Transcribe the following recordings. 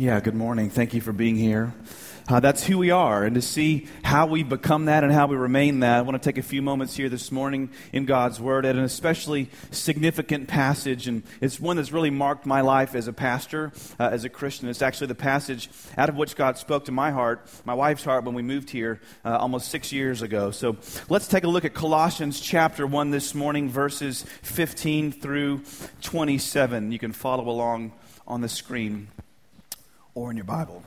Yeah, good morning. Thank you for being here. Uh, that's who we are, and to see how we become that and how we remain that, I want to take a few moments here this morning in God's Word at an especially significant passage, and it's one that's really marked my life as a pastor, uh, as a Christian. It's actually the passage out of which God spoke to my heart, my wife's heart, when we moved here uh, almost six years ago. So let's take a look at Colossians chapter 1 this morning, verses 15 through 27. You can follow along on the screen or in your Bible.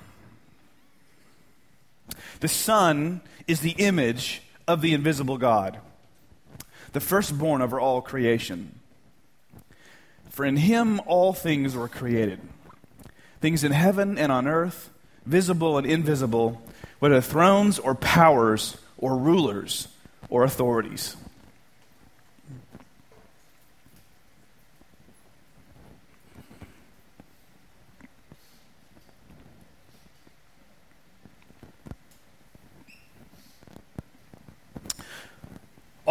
The Son is the image of the invisible God, the firstborn over all creation. For in him all things were created things in heaven and on earth, visible and invisible, whether thrones or powers or rulers or authorities.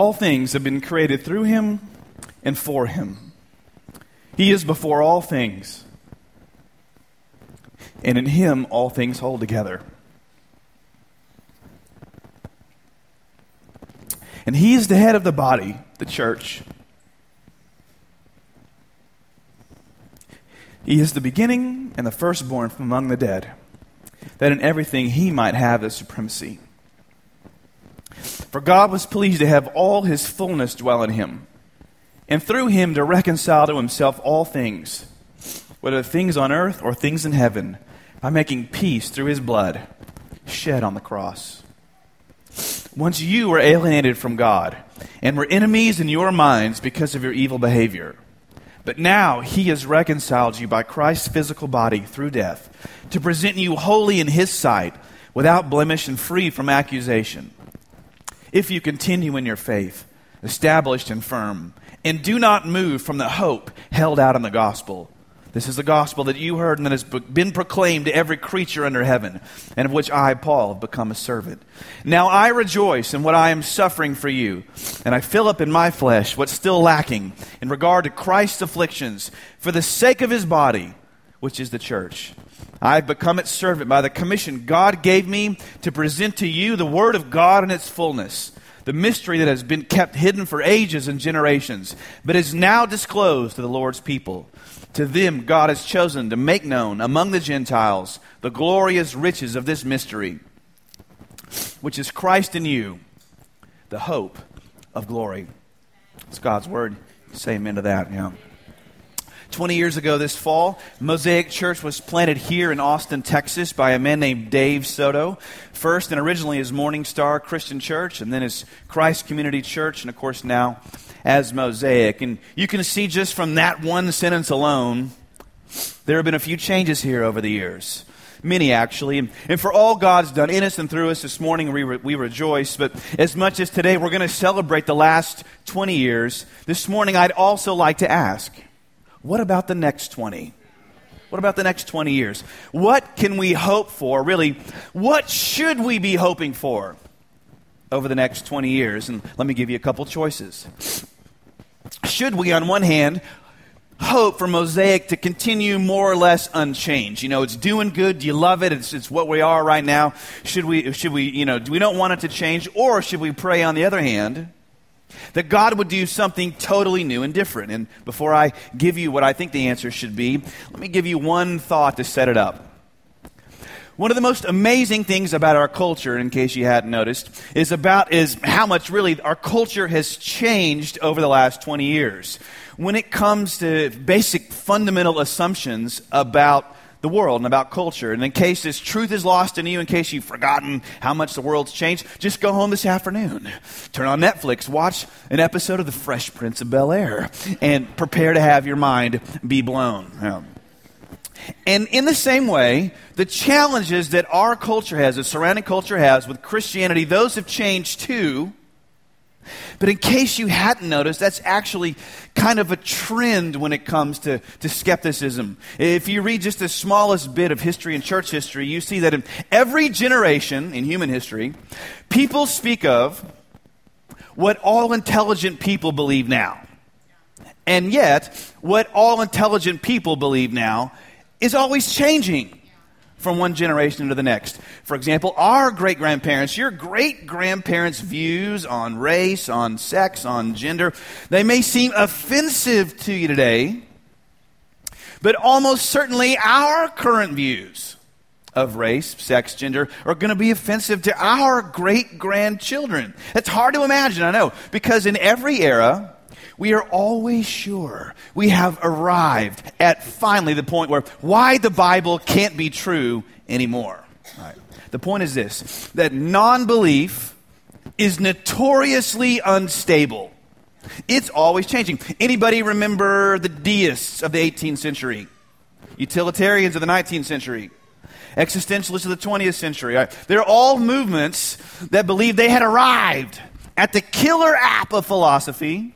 All things have been created through him and for him. He is before all things, and in him all things hold together. And he is the head of the body, the church. He is the beginning and the firstborn from among the dead, that in everything he might have the supremacy. For God was pleased to have all his fullness dwell in him, and through him to reconcile to himself all things, whether things on earth or things in heaven, by making peace through his blood shed on the cross. Once you were alienated from God and were enemies in your minds because of your evil behavior. But now he has reconciled you by Christ's physical body through death to present you holy in his sight, without blemish and free from accusation if you continue in your faith, established and firm, and do not move from the hope held out in the gospel. This is the gospel that you heard and that has been proclaimed to every creature under heaven, and of which I, Paul, have become a servant. Now I rejoice in what I am suffering for you, and I fill up in my flesh what's still lacking in regard to Christ's afflictions for the sake of his body, which is the church I've become its servant by the commission God gave me to present to you the Word of God in its fullness, the mystery that has been kept hidden for ages and generations, but is now disclosed to the Lord's people. To them, God has chosen to make known among the Gentiles the glorious riches of this mystery, which is Christ in you, the hope of glory. It's God's Word. Say amen to that. Yeah. 20 years ago this fall, Mosaic Church was planted here in Austin, Texas by a man named Dave Soto. First and originally as Morning Star Christian Church, and then as Christ Community Church, and of course now as Mosaic. And you can see just from that one sentence alone, there have been a few changes here over the years. Many, actually. And, for all God's done in us and through us this morning, we, re, we rejoice. But as much as today we're going to celebrate the last 20 years, this morning I'd also like to ask what about the next 20? What about the next 20 years? What can we hope for? Really, what should we be hoping for over the next 20 years? And let me give you a couple choices. Should we, on one hand, hope for Mosaic to continue more or less unchanged. You know, it's doing good. Do you love it? It's, it's what we are right now. Should we, should we, you know, do we don't want it to change? Or should we pray, on the other hand, that God would do something totally new and different. And before I give you what I think the answer should be, let me give you one thought to set it up. One of the most amazing things about our culture, in case you hadn't noticed, is about is how much really our culture has changed over the last 20 years. When it comes to basic fundamental assumptions about the world and about culture. And in case this truth is lost in you, in case you've forgotten how much the world's changed, just go home this afternoon. Turn on Netflix, watch an episode of The Fresh Prince of Bel Air, and prepare to have your mind be blown. Yeah. And in the same way, the challenges that our culture has, the surrounding culture has with Christianity, those have changed too. But in case you hadn't noticed, that's actually kind of a trend when it comes to, to skepticism. If you read just the smallest bit of history and church history, you see that in every generation in human history, people speak of what all intelligent people believe now. And yet, what all intelligent people believe now is always changing. From one generation to the next. For example, our great grandparents, your great grandparents' views on race, on sex, on gender, they may seem offensive to you today, but almost certainly our current views of race, sex, gender are going to be offensive to our great grandchildren. It's hard to imagine, I know, because in every era, we are always sure we have arrived at finally the point where why the Bible can't be true anymore. Right. The point is this that non belief is notoriously unstable. It's always changing. Anybody remember the deists of the 18th century? Utilitarians of the 19th century? Existentialists of the 20th century? They're all movements that believed they had arrived at the killer app of philosophy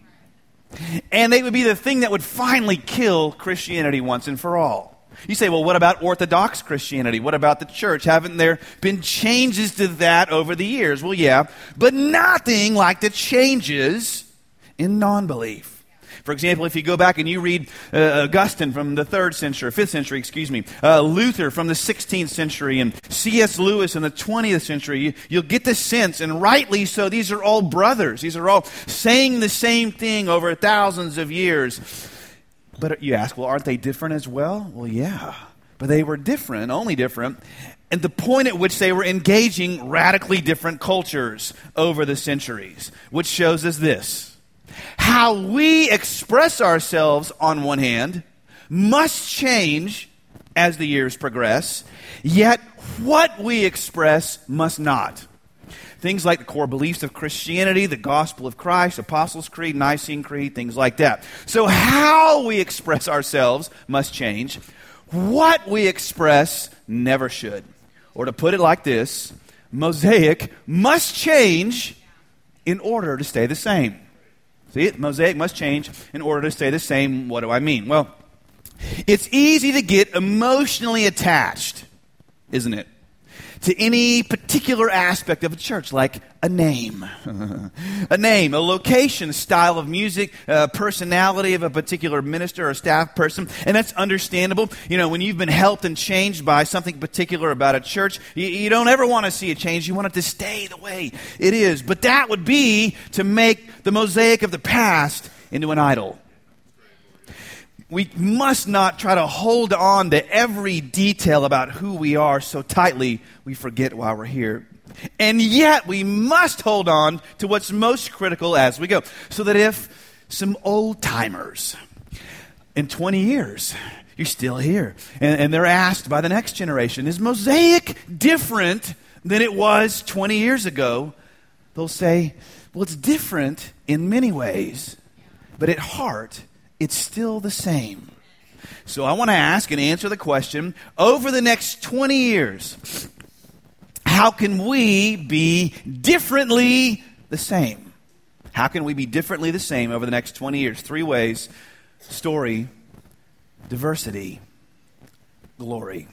and they would be the thing that would finally kill Christianity once and for all. You say, well, what about Orthodox Christianity? What about the church? Haven't there been changes to that over the years? Well, yeah, but nothing like the changes in non belief. For example, if you go back and you read uh, Augustine from the third century, fifth century, excuse me, uh, Luther from the 16th century, and C.S. Lewis in the 20th century, you, you'll get the sense, and rightly so, these are all brothers. These are all saying the same thing over thousands of years. But you ask, well, aren't they different as well? Well, yeah. But they were different, only different, and the point at which they were engaging radically different cultures over the centuries, which shows us this how we express ourselves, on one hand, must change as the years progress, yet what we express must not. Things like the core beliefs of Christianity, the gospel of Christ, Apostles' Creed, Nicene Creed, things like that. So, how we express ourselves must change. What we express never should. Or to put it like this Mosaic must change in order to stay the same. See, mosaic must change in order to stay the same. What do I mean? Well, it's easy to get emotionally attached, isn't it? To any particular aspect of a church, like a name. a name, a location, style of music, a personality of a particular minister or staff person. And that's understandable. You know, when you've been helped and changed by something particular about a church, you, you don't ever want to see it change. You want it to stay the way it is. But that would be to make the mosaic of the past into an idol we must not try to hold on to every detail about who we are so tightly we forget why we're here. And yet, we must hold on to what's most critical as we go. So that if some old timers in 20 years, you're still here, and, and they're asked by the next generation, is Mosaic different than it was 20 years ago? They'll say, well, it's different in many ways, but at heart, it's still the same. So I want to ask and answer the question over the next 20 years, how can we be differently the same? How can we be differently the same over the next 20 years? Three ways story, diversity, glory.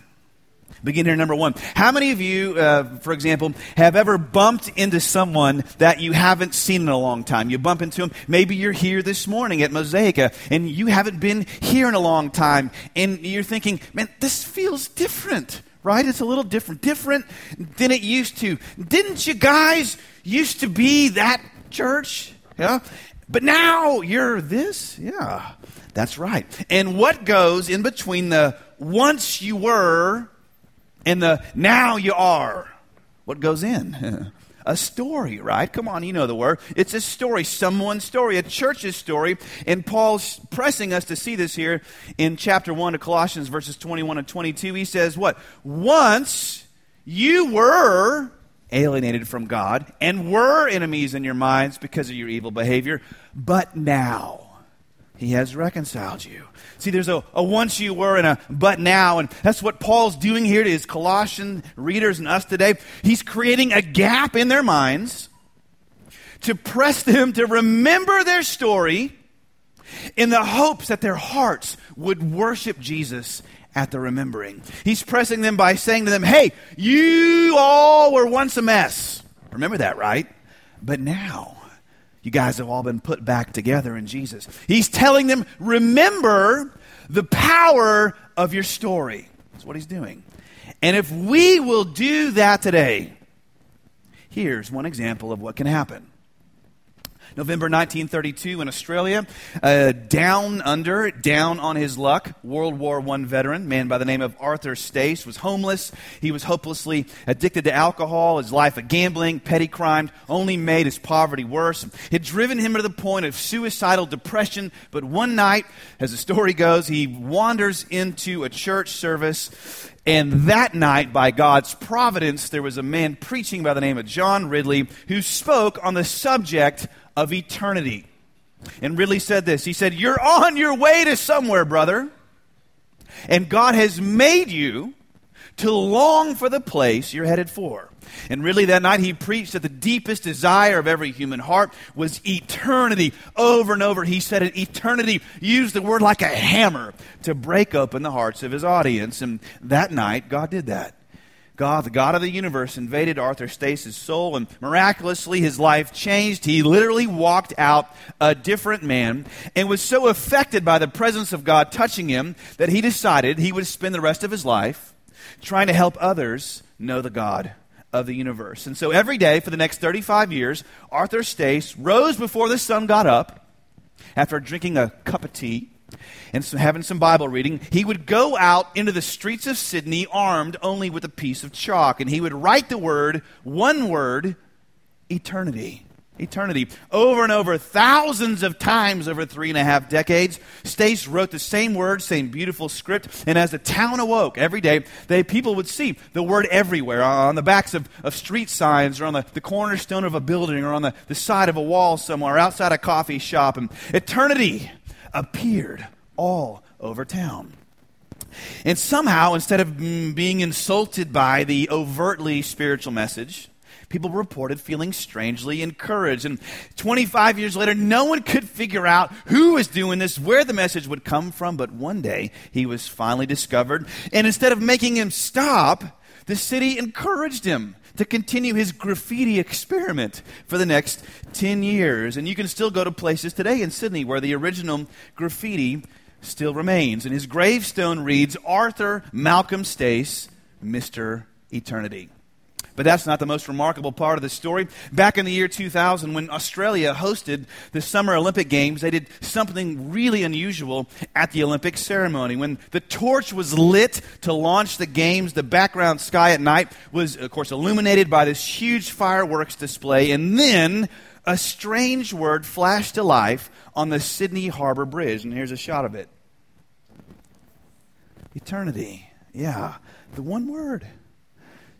Begin here, number one. How many of you, uh, for example, have ever bumped into someone that you haven't seen in a long time? You bump into them. Maybe you're here this morning at Mosaica and you haven't been here in a long time. And you're thinking, man, this feels different right? It's a little different, different than it used to. Didn't you guys used to be that church? Yeah. But now you're this? Yeah. That's right. And what goes in between the once you were and the now you are? What goes in? a story, right? Come on, you know the word. It's a story, someone's story, a church's story. And Paul's pressing us to see this here in chapter 1 of Colossians, verses 21 and 22. He says, What? Once you were alienated from God and were enemies in your minds because of your evil behavior, but now he has reconciled you. See, there's a, a once you were and a but now, and that's what Paul's doing here to his Colossian readers and us today. He's creating a gap in their minds to press them to remember their story in the hopes that their hearts would worship Jesus at the remembering. He's pressing them by saying to them, Hey, you all were once a mess. Remember that, right? But now, you guys have all been put back together in Jesus. He's telling them, remember the power of your story. That's what he's doing. And if we will do that today, here's one example of what can happen. November 1932 in Australia, uh, down under, down on his luck, World War I veteran, man by the name of Arthur Stace, was homeless. He was hopelessly addicted to alcohol. His life of gambling, petty crime, only made his poverty worse. It had driven him to the point of suicidal depression. But one night, as the story goes, he wanders into a church service and that night, by God's providence, there was a man preaching by the name of John Ridley who spoke on the subject of eternity. And Ridley said this He said, You're on your way to somewhere, brother. And God has made you to long for the place you're headed for. And really, that night he preached that the deepest desire of every human heart was eternity. Over and over, he said it eternity, used the word like a hammer to break open the hearts of his audience. And that night, God did that. God, the God of the universe, invaded Arthur Stace's soul, and miraculously his life changed. He literally walked out a different man and was so affected by the presence of God touching him that he decided he would spend the rest of his life trying to help others know the God of the universe. And so every day for the next 35 years, Arthur Stace rose before the sun got up after drinking a cup of tea and having some Bible reading, he would go out into the streets of Sydney armed only with a piece of chalk, and he would write the word, one word, eternity. Eternity. Over and over, thousands of times over three and a half decades, Stace wrote the same word, same beautiful script, and as the town awoke every day, they, people would see the word everywhere on the backs of, of street signs or on the, the cornerstone of a building or on the, the side of a wall somewhere, outside a coffee shop. And eternity appeared all over town. And somehow, instead of mm, being insulted by the overtly spiritual message, people reported feeling strangely encouraged. And 25 years later, no one could figure out who was doing this, where the message would come from. But one day, he was finally discovered. And instead of making him stop, the city encouraged him to continue his graffiti experiment for the next 10 years. And you can still go to places today in Sydney where the original graffiti still remains. And his gravestone reads Arthur Malcolm Stace, Mr. Eternity. But that's not the most remarkable part of the story. Back in the year 2000, when Australia hosted the Summer Olympic Games, they did something really unusual at the Olympic ceremony. When the torch was lit to launch the Games, the background sky at night was, of course, illuminated by this huge fireworks display. And then a strange word flashed to life on the Sydney Harbour Bridge. And here's a shot of it Eternity. Yeah, the one word.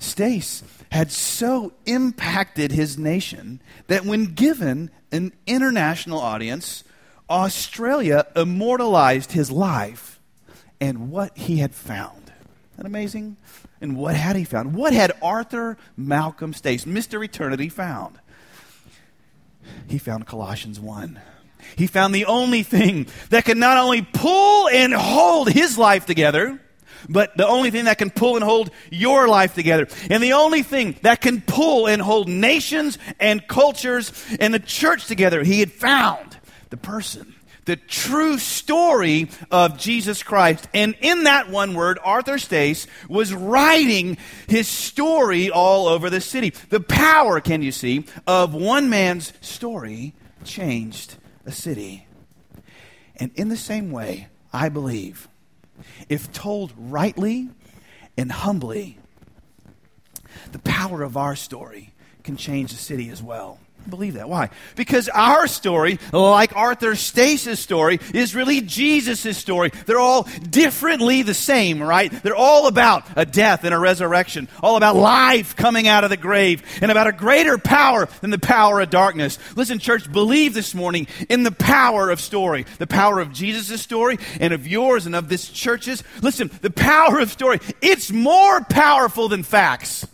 Stace had so impacted his nation that when given an international audience, Australia immortalized his life and what he had found. Isn't that amazing? And what had he found? What had Arthur Malcolm Stace, Mr. Eternity, found? He found Colossians 1. He found the only thing that could not only pull and hold his life together, but the only thing that can pull and hold your life together. And the only thing that can pull and hold nations and cultures and the church together, he had found the person, the true story of Jesus Christ. And in that one word, Arthur Stace was writing his story all over the city. The power, can you see, of one man's story changed a city. And in the same way, I believe if told rightly and humbly, the power of our story can change the city as well. Believe that. Why? Because our story, like Arthur Stace's story, is really Jesus' story. They're all differently the same, right? They're all about a death and a resurrection, all about life coming out of the grave, and about a greater power than the power of darkness. Listen, church, believe this morning in the power of story, the power of Jesus' story and of yours and of this church's. Listen, the power of story, it's more powerful than facts.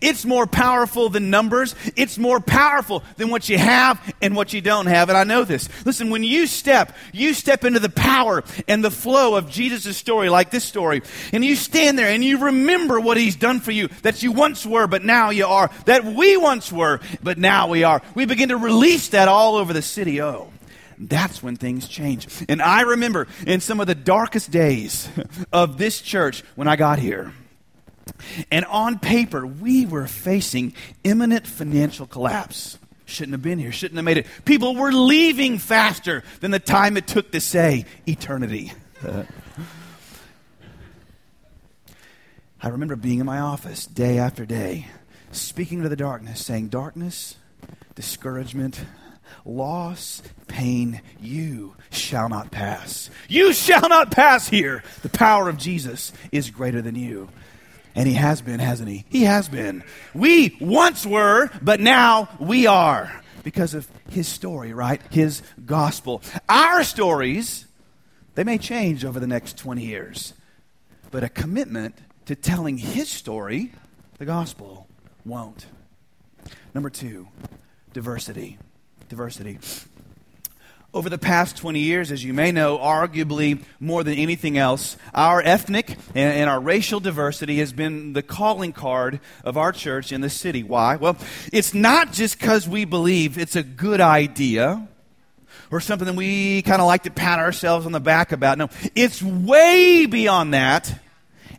It's more powerful than numbers. It's more powerful than what you have and what you don't have. And I know this. Listen, when you step, you step into the power and the flow of Jesus' story, like this story, and you stand there and you remember what he's done for you, that you once were, but now you are, that we once were, but now we are. We begin to release that all over the city. Oh, that's when things change. And I remember in some of the darkest days of this church when I got here, and on paper, we were facing imminent financial collapse. Shouldn't have been here, shouldn't have made it. People were leaving faster than the time it took to say eternity. I remember being in my office day after day, speaking to the darkness, saying, Darkness, discouragement, loss, pain, you shall not pass. You shall not pass here. The power of Jesus is greater than you. And he has been, hasn't he? He has been. We once were, but now we are because of his story, right? His gospel. Our stories, they may change over the next 20 years, but a commitment to telling his story, the gospel, won't. Number two, diversity. Diversity. Over the past 20 years, as you may know, arguably more than anything else, our ethnic and, and, our racial diversity has been the calling card of our church in the city. Why? Well, it's not just because we believe it's a good idea or something that we kind of like to pat ourselves on the back about. No, it's way beyond that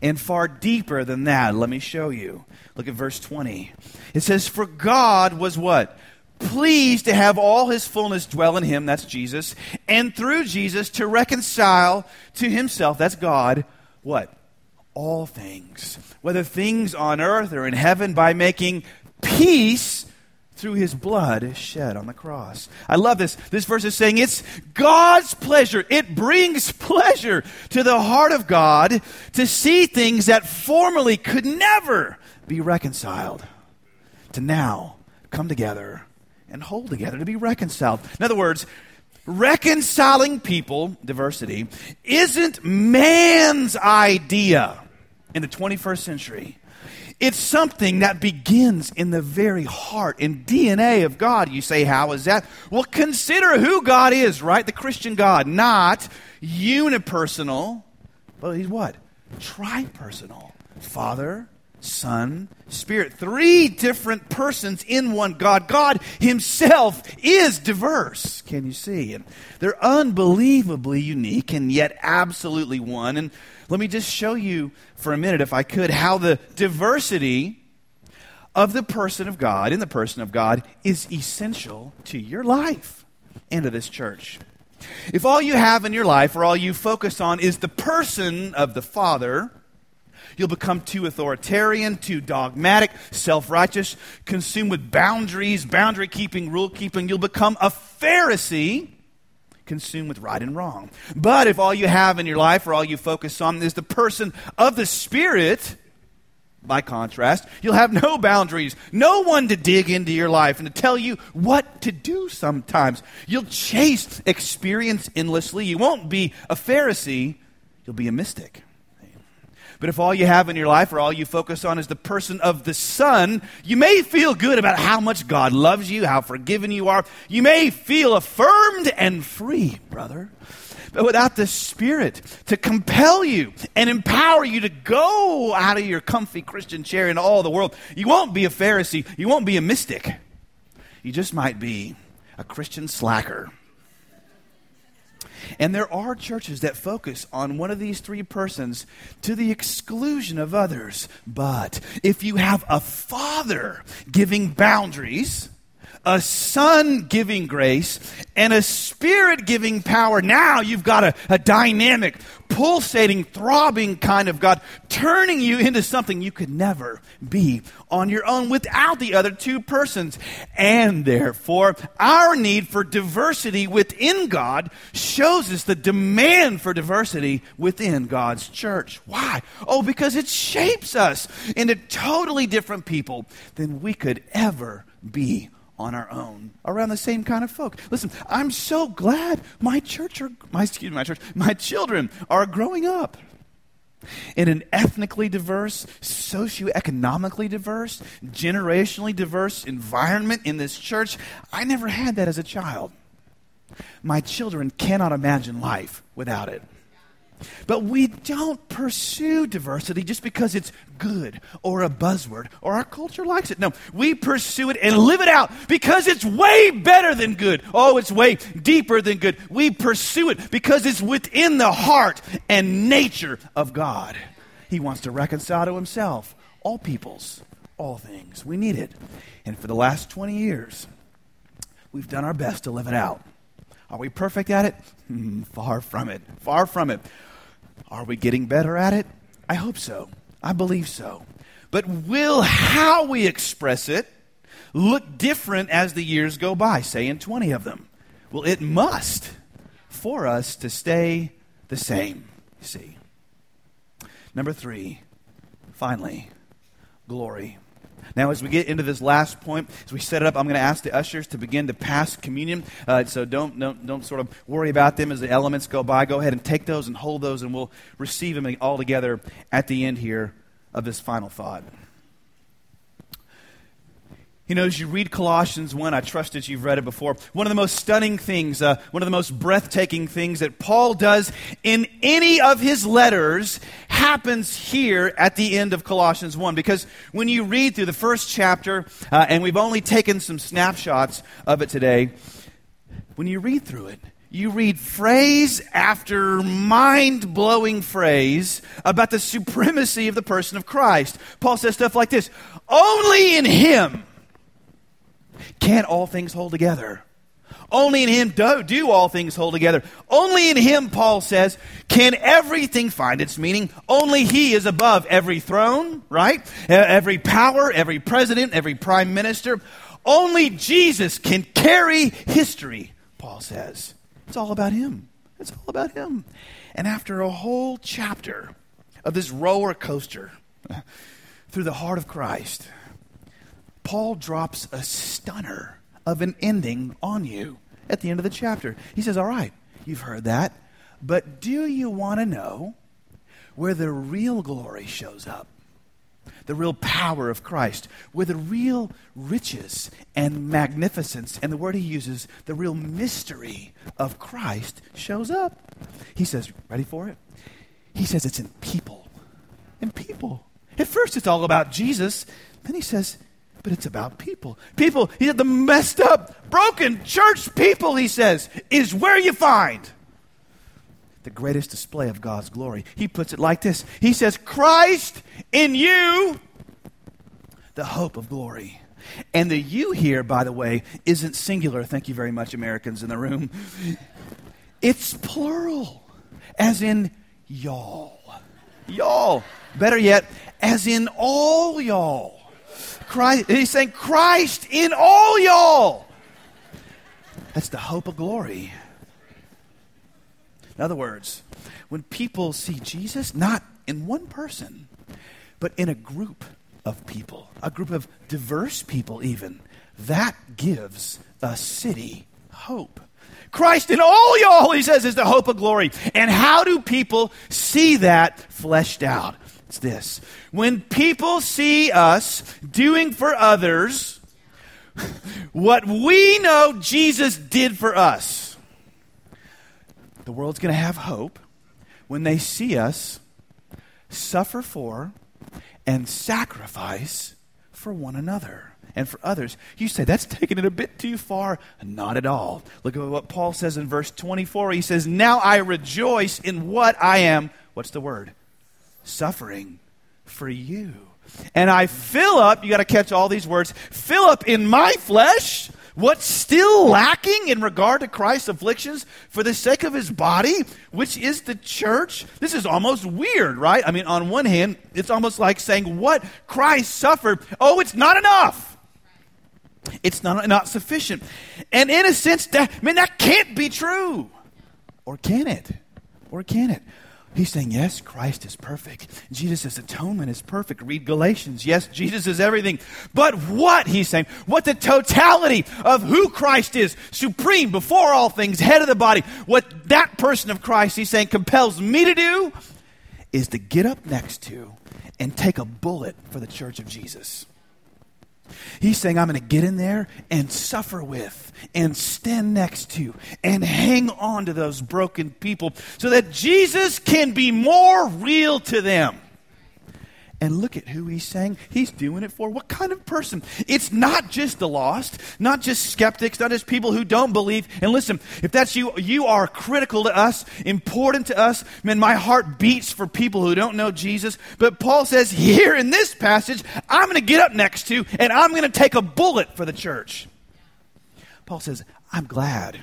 and far deeper than that. Let me show you. Look at verse 20. It says, For God was what? Pleased to have all his fullness dwell in him, that's Jesus, and through Jesus to reconcile to himself, that's God, what? All things, whether things on earth or in heaven, by making peace through his blood shed on the cross. I love this. This verse is saying it's God's pleasure. It brings pleasure to the heart of God to see things that formerly could never be reconciled to now come together and hold together, to be reconciled. In other words, reconciling people, diversity, isn't man's idea in the 21st century. It's something that begins in the very heart and DNA of God. You say, how is that? Well, consider who God is, right? The Christian God, not unipersonal, but he's what? Tripersonal. Father, Son, Spirit. Three different persons in one God. God Himself is diverse, can you see? And they're unbelievably unique and yet absolutely one. And let me just show you for a minute, if I could, how the diversity of the person of God, in the person of God, is essential to your life and to this church. If all you have in your life or all you focus on is the person of the Father, You'll become too authoritarian, too dogmatic, self righteous, consumed with boundaries, boundary keeping, rule keeping. You'll become a Pharisee consumed with right and wrong. But if all you have in your life or all you focus on is the person of the Spirit, by contrast, you'll have no boundaries, no one to dig into your life and to tell you what to do sometimes. You'll chase experience endlessly. You won't be a Pharisee, you'll be a mystic. But if all you have in your life or all you focus on is the person of the Son, you may feel good about how much God loves you, how forgiven you are. You may feel affirmed and free, brother. But without the Spirit to compel you and empower you to go out of your comfy Christian chair into all the world, you won't be a Pharisee. You won't be a mystic. You just might be a Christian slacker and there are churches that focus on one of these three persons to the exclusion of others. But if you have a father giving boundaries, a son giving grace, and a spirit giving power. Now you've got a, a, dynamic, pulsating, throbbing kind of God, turning you into something you could never be on your own without the other two persons. And therefore, our need for diversity within God shows us the demand for diversity within God's church. Why? Oh, because it shapes us into totally different people than we could ever be on our own around the same kind of folk. Listen, I'm so glad my church or my excuse me, my church, my children are growing up in an ethnically diverse, socioeconomically diverse, generationally diverse environment in this church. I never had that as a child. My children cannot imagine life without it. But we don't pursue diversity just because it's good or a buzzword or our culture likes it. No, we pursue it and live it out because it's way better than good. Oh, it's way deeper than good. We pursue it because it's within the heart and nature of God. He wants to reconcile to himself all peoples, all things. We need it. And for the last 20 years, we've done our best to live it out. Are we perfect at it? Hmm, far from it. Far from it. Are we getting better at it? I hope so. I believe so. But will how we express it look different as the years go by, say in 20 of them? Well, it must for us to stay the same, see. Number three, finally, glory. Now, as we get into this last point, as we set it up, I'm going to ask the ushers to begin to pass communion. Uh, so don't, don't, don't sort of worry about them as the elements go by. Go ahead and take those and hold those, and we'll receive them all together at the end here of this final thought. You know, as you read Colossians 1, I trust that you've read it before. One of the most stunning things, uh, one of the most breathtaking things that Paul does in any of his letters happens here at the end of Colossians 1. Because when you read through the first chapter, uh, and we've only taken some snapshots of it today, when you read through it, you read phrase after mind blowing phrase about the supremacy of the person of Christ. Paul says stuff like this Only in Him can all things hold together. Only in Him do, do all things hold together. Only in Him, Paul says, can everything find its meaning. Only He is above every throne, right? Every power, every president, every prime minister. Only Jesus can carry history, Paul says. It's all about Him. It's all about Him. And after a whole chapter of this roller coaster through the heart of Christ, Paul drops a stunner of an ending on you at the end of the chapter. He says, All right, you've heard that, but do you want to know where the real glory shows up? The real power of Christ, where the real riches and magnificence, and the word he uses, the real mystery of Christ shows up. He says, Ready for it? He says it's in people. In people. At first, it's all about Jesus. Then he says, but it's about people. People, he said, the messed up, broken church people, he says, is where you find the greatest display of God's glory. He puts it like this He says, Christ in you, the hope of glory. And the you here, by the way, isn't singular. Thank you very much, Americans in the room. It's plural, as in y'all. Y'all. Better yet, as in all y'all. Christ, he's saying, Christ in all y'all. That's the hope of glory. In other words, when people see Jesus, not in one person, but in a group of people, a group of diverse people, even, that gives a city hope. Christ in all y'all, he says, is the hope of glory. And how do people see that fleshed out? It's this when people see us doing for others what we know Jesus did for us, the world's going to have hope when they see us suffer for and sacrifice for one another and for others. You say that's taking it a bit too far. Not at all. Look at what Paul says in verse 24. He says, Now I rejoice in what I am. What's the word? Suffering for you. And I fill up, you got to catch all these words, fill up in my flesh what's still lacking in regard to Christ's afflictions for the sake of his body, which is the church. This is almost weird, right? I mean, on one hand, it's almost like saying what Christ suffered, oh, it's not enough. It's not, not sufficient. And in a sense, that, I mean, that can't be true. Or can it? Or can it? He's saying, yes, Christ is perfect. Jesus' atonement is perfect. Read Galatians. Yes, Jesus is everything. But what, he's saying, what the totality of who Christ is, supreme, before all things, head of the body, what that person of Christ, he's saying, compels me to do is to get up next to and take a bullet for the church of Jesus. He's saying, I'm going to get in there and suffer with and stand next to and hang on to those broken people so that Jesus can be more real to them. And look at who he's saying he's doing it for. What kind of person? It's not just the lost, not just skeptics, not just people who don't believe. And listen, if that's you, you are critical to us, important to us. Man, my heart beats for people who don't know Jesus. But Paul says here in this passage, I'm going to get up next to and I'm going to take a bullet for the church. Paul says, I'm glad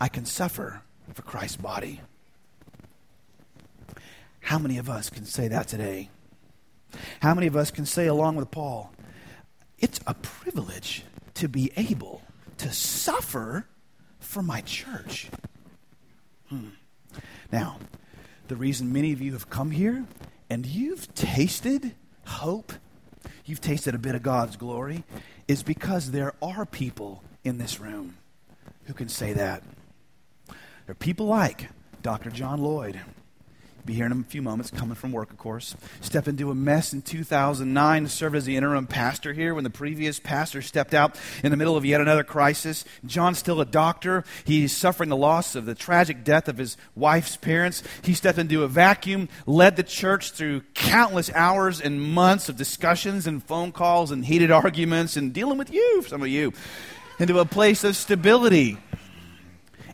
I can suffer for Christ's body. How many of us can say that today? How many of us can say, along with Paul, it's a privilege to be able to suffer for my church? Hmm. Now, the reason many of you have come here and you've tasted hope, you've tasted a bit of God's glory, is because there are people in this room who can say that. There are people like Dr. John Lloyd, be here in a few moments, coming from work, of course. Stepped into a mess in 2009 to serve as the interim pastor here when the previous pastor stepped out in the middle of yet another crisis. John's still a doctor. He's suffering the loss of the tragic death of his wife's parents. He stepped into a vacuum, led the church through countless hours and months of discussions and phone calls and heated arguments and dealing with you, some of you, into a place of stability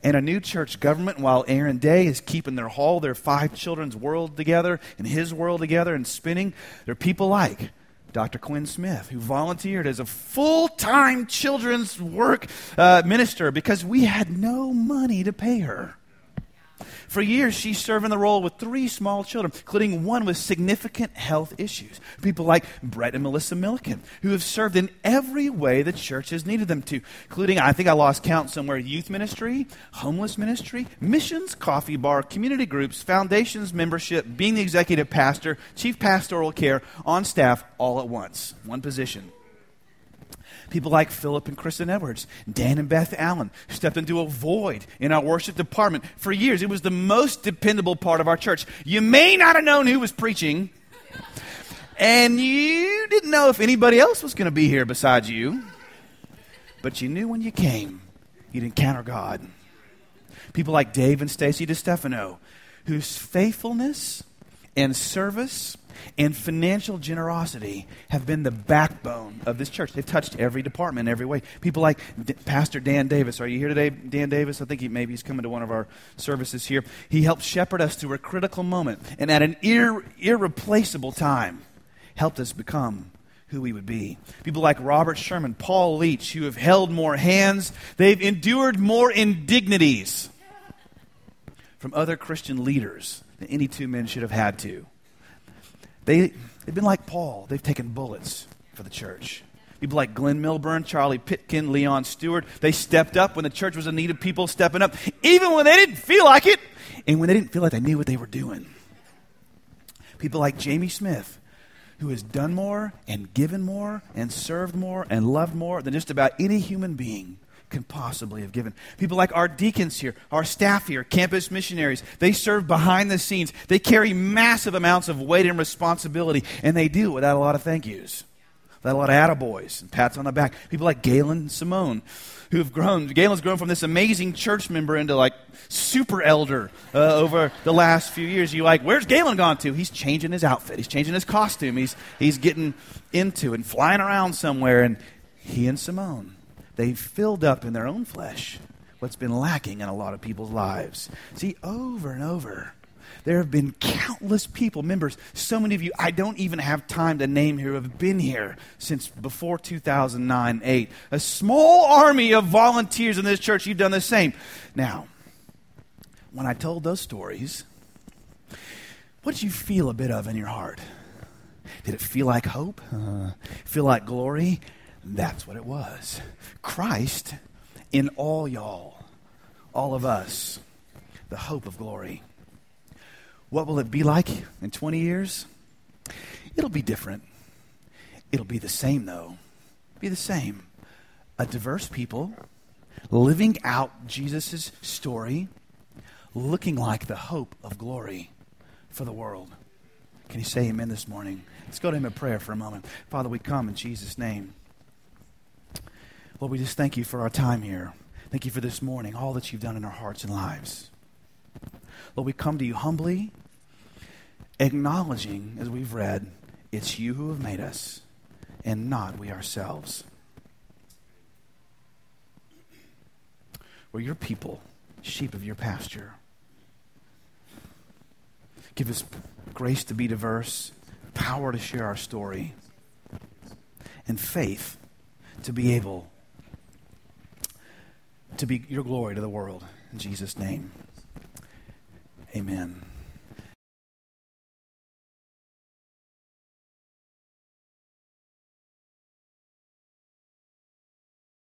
and a new church government while Aaron Day is keeping their hall, their five children's world together and his world together and spinning. There are people like Dr. Quinn Smith, who volunteered as a full time children's work uh, minister because we had no money to pay her. For years, she's served in the role with three small children, including one with significant health issues. People like Brett and Melissa Milliken, who have served in every way the church has needed them to, including, I think I lost count somewhere, youth ministry, homeless ministry, missions, coffee bar, community groups, foundations membership, being the executive pastor, chief pastoral care, on staff all at once, one position. People like Philip and Kristen Edwards, Dan and Beth Allen, stepped into a void in our worship department. For years, it was the most dependable part of our church. You may not have known who was preaching, and you didn't know if anybody else was going to be here besides you, but you knew when you came, you'd encounter God. People like Dave and Stacy DeStefano, whose faithfulness and service and financial generosity have been the backbone of this church. They've touched every department, every way. People like D- Pastor Dan Davis. Are you here today, Dan Davis? I think he, maybe he's coming to one of our services here. He helped shepherd us through a critical moment and at an ir- irreplaceable time helped us become who we would be. People like Robert Sherman, Paul Leach, who have held more hands, they've endured more indignities from other Christian leaders than any two men should have had to. They, they've been like Paul, they've taken bullets for the church. People like Glenn Milburn, Charlie Pitkin, Leon Stewart, they stepped up when the church was in need of people stepping up, even when they didn't feel like it, and when they didn't feel like they knew what they were doing. People like Jamie Smith, who has done more and given more and served more and loved more than just about any human being can possibly have given. People like our deacons here, our staff here, campus missionaries, they serve behind the scenes. They carry massive amounts of weight and responsibility, and they do it without a lot of thank yous, without a lot of attaboys and pats on the back. People like Galen Simone, who have grown. Galen's grown from this amazing church member into like super elder uh, over the last few years. You like, where's Galen gone to? He's changing his outfit. He's changing his costume. He's, he's getting into and flying around somewhere. And he and Simone They've filled up in their own flesh what's been lacking in a lot of people's lives. See, over and over, there have been countless people, members, so many of you I don't even have time to name who have been here since before 2009 8. A small army of volunteers in this church, you've done the same. Now, when I told those stories, what did you feel a bit of in your heart? Did it feel like hope? Uh, feel like glory? That's what it was. Christ in all y'all, all of us, the hope of glory. What will it be like in 20 years? It'll be different. It'll be the same, though. Be the same. A diverse people living out Jesus' story, looking like the hope of glory for the world. Can you say amen this morning? Let's go to him in prayer for a moment. Father, we come in Jesus' name. Lord, we just thank you for our time here. Thank you for this morning, all that you've done in our hearts and lives. Lord, we come to you humbly, acknowledging, as we've read, it's you who have made us and not we ourselves. We're your people, sheep of your pasture. Give us grace to be diverse, power to share our story, and faith to be able to be your glory to the world. In Jesus' name, amen.